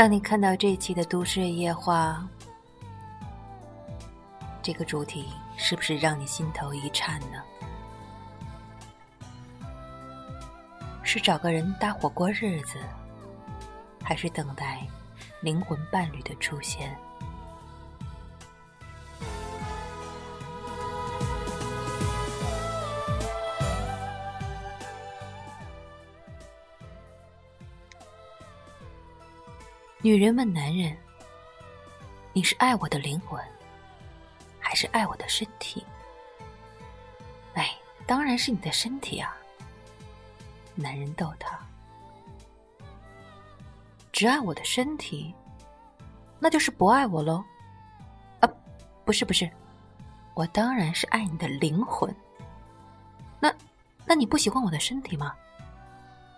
当你看到这期的《都市夜话》，这个主题是不是让你心头一颤呢？是找个人搭伙过日子，还是等待灵魂伴侣的出现？女人问男人：“你是爱我的灵魂，还是爱我的身体？”哎，当然是你的身体啊！男人逗她：“只爱我的身体，那就是不爱我喽？”啊，不是不是，我当然是爱你的灵魂。那，那你不喜欢我的身体吗？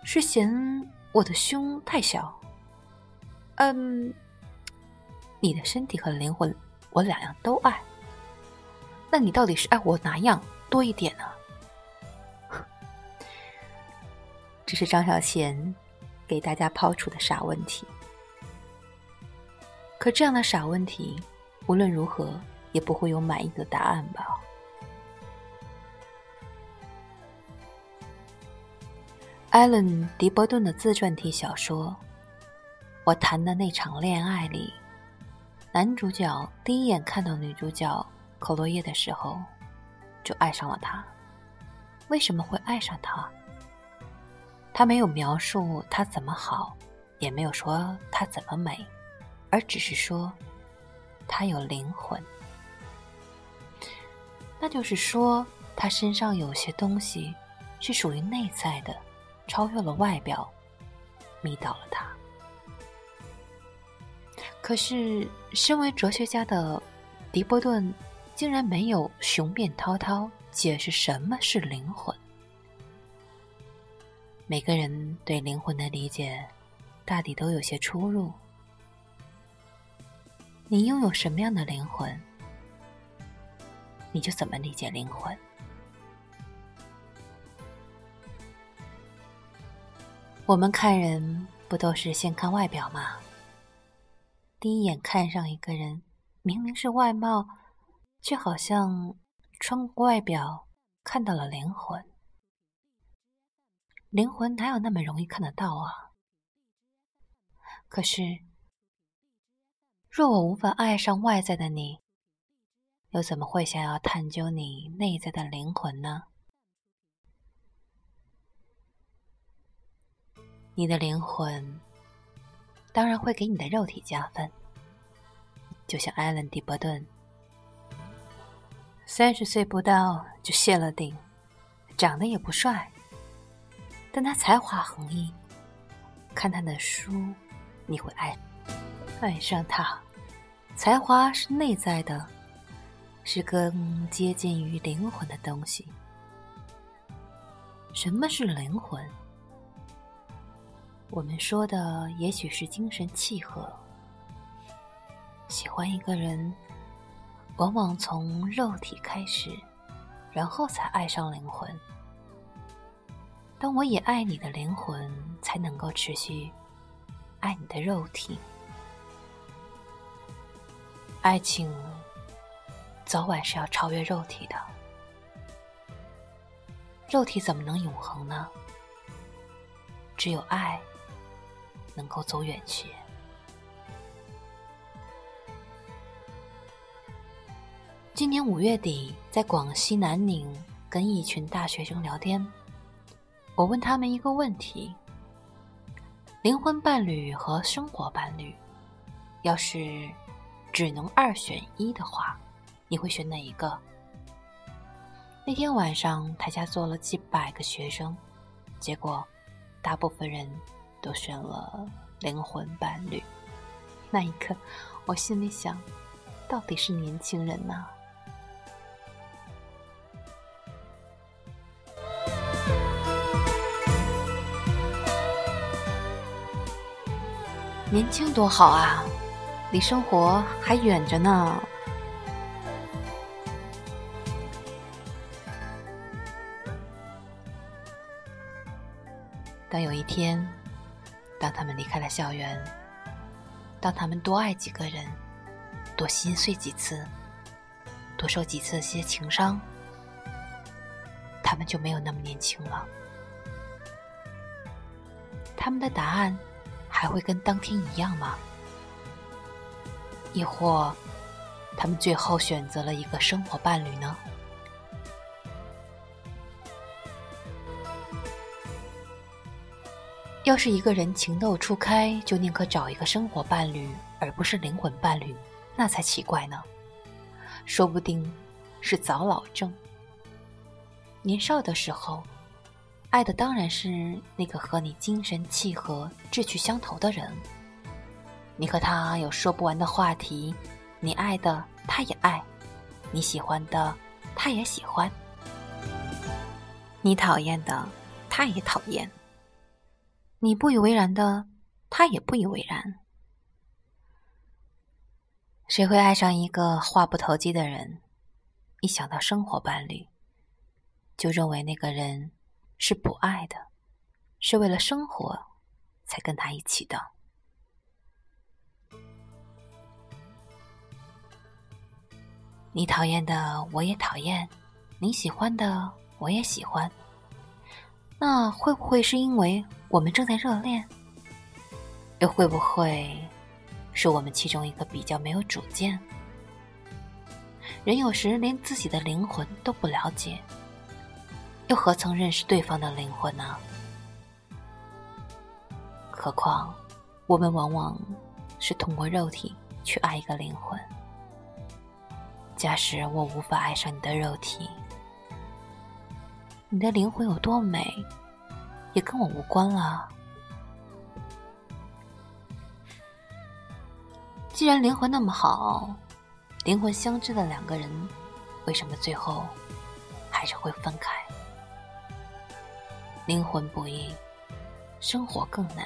是嫌我的胸太小？嗯，你的身体和灵魂，我两样都爱。那你到底是爱我哪样多一点呢？这是张小娴给大家抛出的傻问题。可这样的傻问题，无论如何也不会有满意的答案吧？艾伦·迪伯顿的自传体小说。我谈的那场恋爱里，男主角第一眼看到女主角克洛叶的时候，就爱上了她。为什么会爱上她？他没有描述她怎么好，也没有说她怎么美，而只是说她有灵魂。那就是说，她身上有些东西是属于内在的，超越了外表，迷倒了他。可是，身为哲学家的迪波顿，竟然没有雄辩滔滔解释什么是灵魂。每个人对灵魂的理解，大抵都有些出入。你拥有什么样的灵魂，你就怎么理解灵魂。我们看人，不都是先看外表吗？第一眼看上一个人，明明是外貌，却好像穿过外表看到了灵魂。灵魂哪有那么容易看得到啊？可是，若我无法爱上外在的你，又怎么会想要探究你内在的灵魂呢？你的灵魂。当然会给你的肉体加分，就像艾伦·迪伯顿，三十岁不到就谢了顶，长得也不帅，但他才华横溢。看他的书，你会爱爱上他。才华是内在的，是更接近于灵魂的东西。什么是灵魂？我们说的也许是精神契合。喜欢一个人，往往从肉体开始，然后才爱上灵魂。当我也爱你的灵魂，才能够持续爱你的肉体。爱情早晚是要超越肉体的，肉体怎么能永恒呢？只有爱。能够走远去。今年五月底，在广西南宁跟一群大学生聊天，我问他们一个问题：灵魂伴侣和生活伴侣，要是只能二选一的话，你会选哪一个？那天晚上，台下坐了几百个学生，结果大部分人。都选了灵魂伴侣，那一刻，我心里想，到底是年轻人呐？年轻多好啊，离生活还远着呢。当有一天。当他们离开了校园，当他们多爱几个人，多心碎几次，多受几次些情伤，他们就没有那么年轻了。他们的答案还会跟当天一样吗？亦或，他们最后选择了一个生活伴侣呢？要是一个人情窦初开，就宁可找一个生活伴侣，而不是灵魂伴侣，那才奇怪呢。说不定是早老症。年少的时候，爱的当然是那个和你精神契合、志趣相投的人。你和他有说不完的话题，你爱的他也爱，你喜欢的他也喜欢，你讨厌的他也讨厌。你不以为然的，他也不以为然。谁会爱上一个话不投机的人？一想到生活伴侣，就认为那个人是不爱的，是为了生活才跟他一起的。你讨厌的我也讨厌，你喜欢的我也喜欢。那会不会是因为？我们正在热恋，又会不会是我们其中一个比较没有主见？人有时连自己的灵魂都不了解，又何曾认识对方的灵魂呢？何况，我们往往是通过肉体去爱一个灵魂。假使我无法爱上你的肉体，你的灵魂有多美？也跟我无关了。既然灵魂那么好，灵魂相知的两个人，为什么最后还是会分开？灵魂不易，生活更难。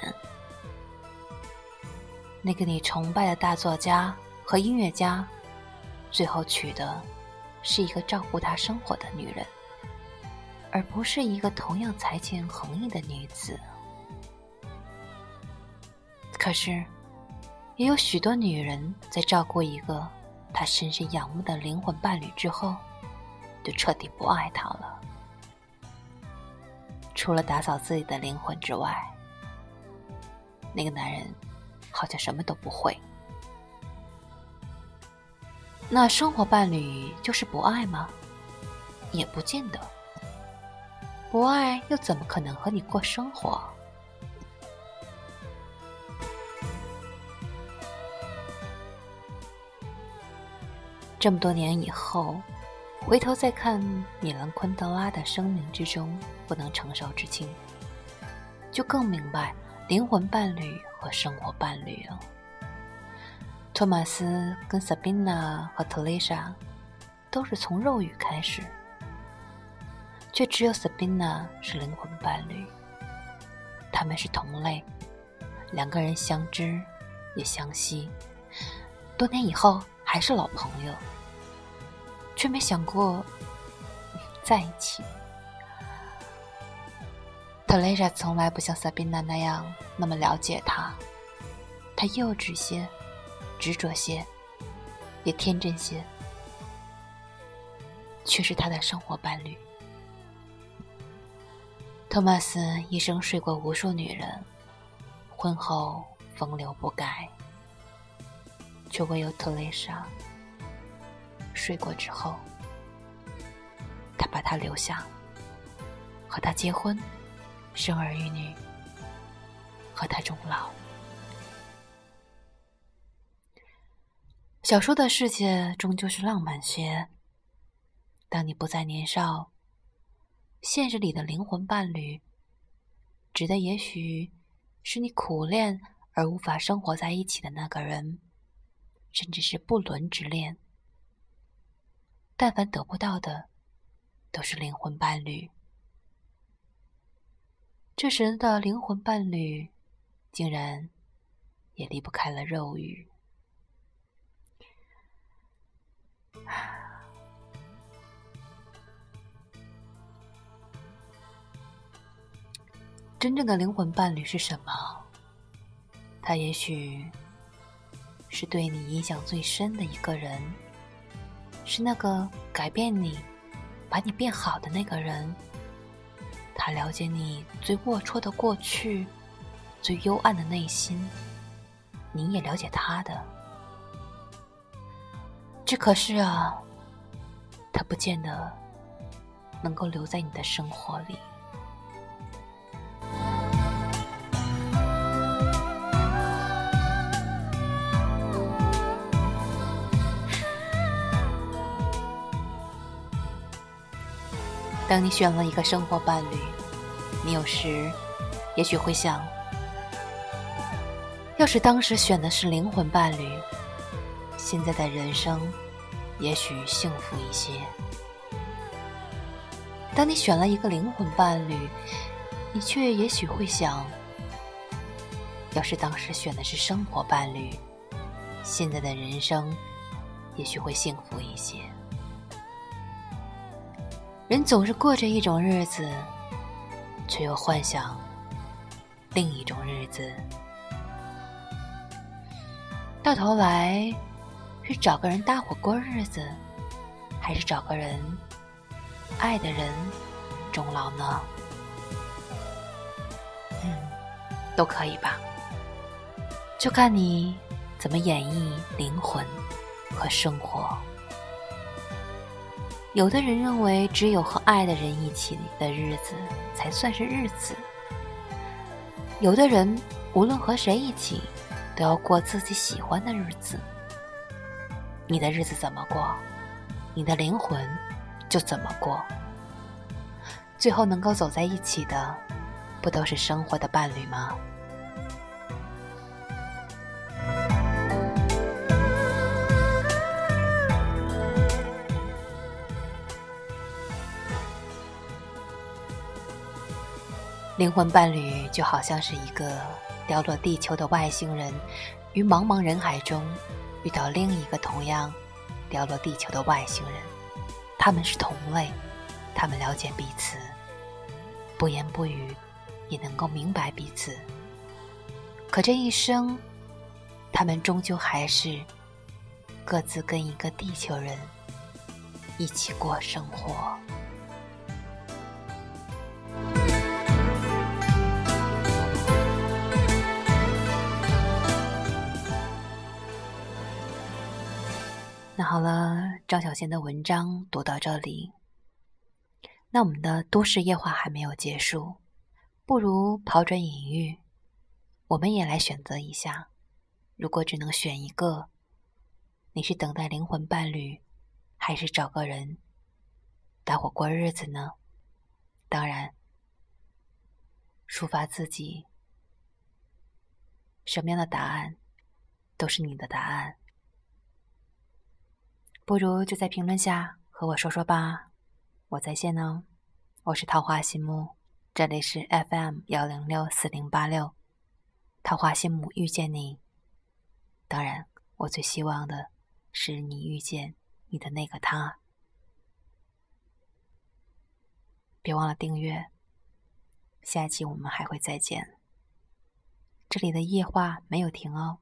那个你崇拜的大作家和音乐家，最后娶的是一个照顾他生活的女人。而不是一个同样才情横溢的女子。可是，也有许多女人在照顾一个她深深仰慕的灵魂伴侣之后，就彻底不爱他了。除了打扫自己的灵魂之外，那个男人好像什么都不会。那生活伴侣就是不爱吗？也不见得。不爱又怎么可能和你过生活？这么多年以后，回头再看米兰昆德拉的生命之中不能承受之轻，就更明白灵魂伴侣和生活伴侣了。托马斯跟萨宾娜和特蕾莎都是从肉欲开始。却只有 Sabina 是灵魂伴侣，他们是同类，两个人相知也相惜，多年以后还是老朋友，却没想过在一起。特蕾莎从来不像 Sabina 那样那么了解他，他幼稚些，执着些，也天真些，却是他的生活伴侣。托马斯一生睡过无数女人，婚后风流不改，却唯有特蕾莎睡过之后，他把她留下，和她结婚，生儿育女，和她终老。小说的世界终究是浪漫些。当你不再年少。现实里的灵魂伴侣，指的也许是你苦恋而无法生活在一起的那个人，甚至是不伦之恋。但凡得不到的，都是灵魂伴侣。这时的灵魂伴侣，竟然也离不开了肉欲。真正的灵魂伴侣是什么？他也许是对你影响最深的一个人，是那个改变你、把你变好的那个人。他了解你最龌龊的过去，最幽暗的内心，你也了解他的。只可是啊，他不见得能够留在你的生活里。当你选了一个生活伴侣，你有时也许会想：要是当时选的是灵魂伴侣，现在的人生也许幸福一些。当你选了一个灵魂伴侣，你却也许会想：要是当时选的是生活伴侣，现在的人生也许会幸福一些。人总是过着一种日子，却又幻想另一种日子。到头来，是找个人搭伙过日子，还是找个人爱的人终老呢？嗯，都可以吧，就看你怎么演绎灵魂和生活。有的人认为，只有和爱的人一起的日子才算是日子。有的人无论和谁一起，都要过自己喜欢的日子。你的日子怎么过，你的灵魂就怎么过。最后能够走在一起的，不都是生活的伴侣吗？灵魂伴侣就好像是一个掉落地球的外星人，于茫茫人海中遇到另一个同样掉落地球的外星人，他们是同类，他们了解彼此，不言不语也能够明白彼此。可这一生，他们终究还是各自跟一个地球人一起过生活。那好了，张小娴的文章读到这里，那我们的都市夜话还没有结束，不如抛砖引玉，我们也来选择一下，如果只能选一个，你是等待灵魂伴侣，还是找个人搭伙过日子呢？当然，抒发自己什么样的答案，都是你的答案。不如就在评论下和我说说吧，我在线呢。我是桃花心木，这里是 FM 幺零六四零八六，桃花心木遇见你。当然，我最希望的是你遇见你的那个他。别忘了订阅，下期我们还会再见。这里的夜话没有停哦。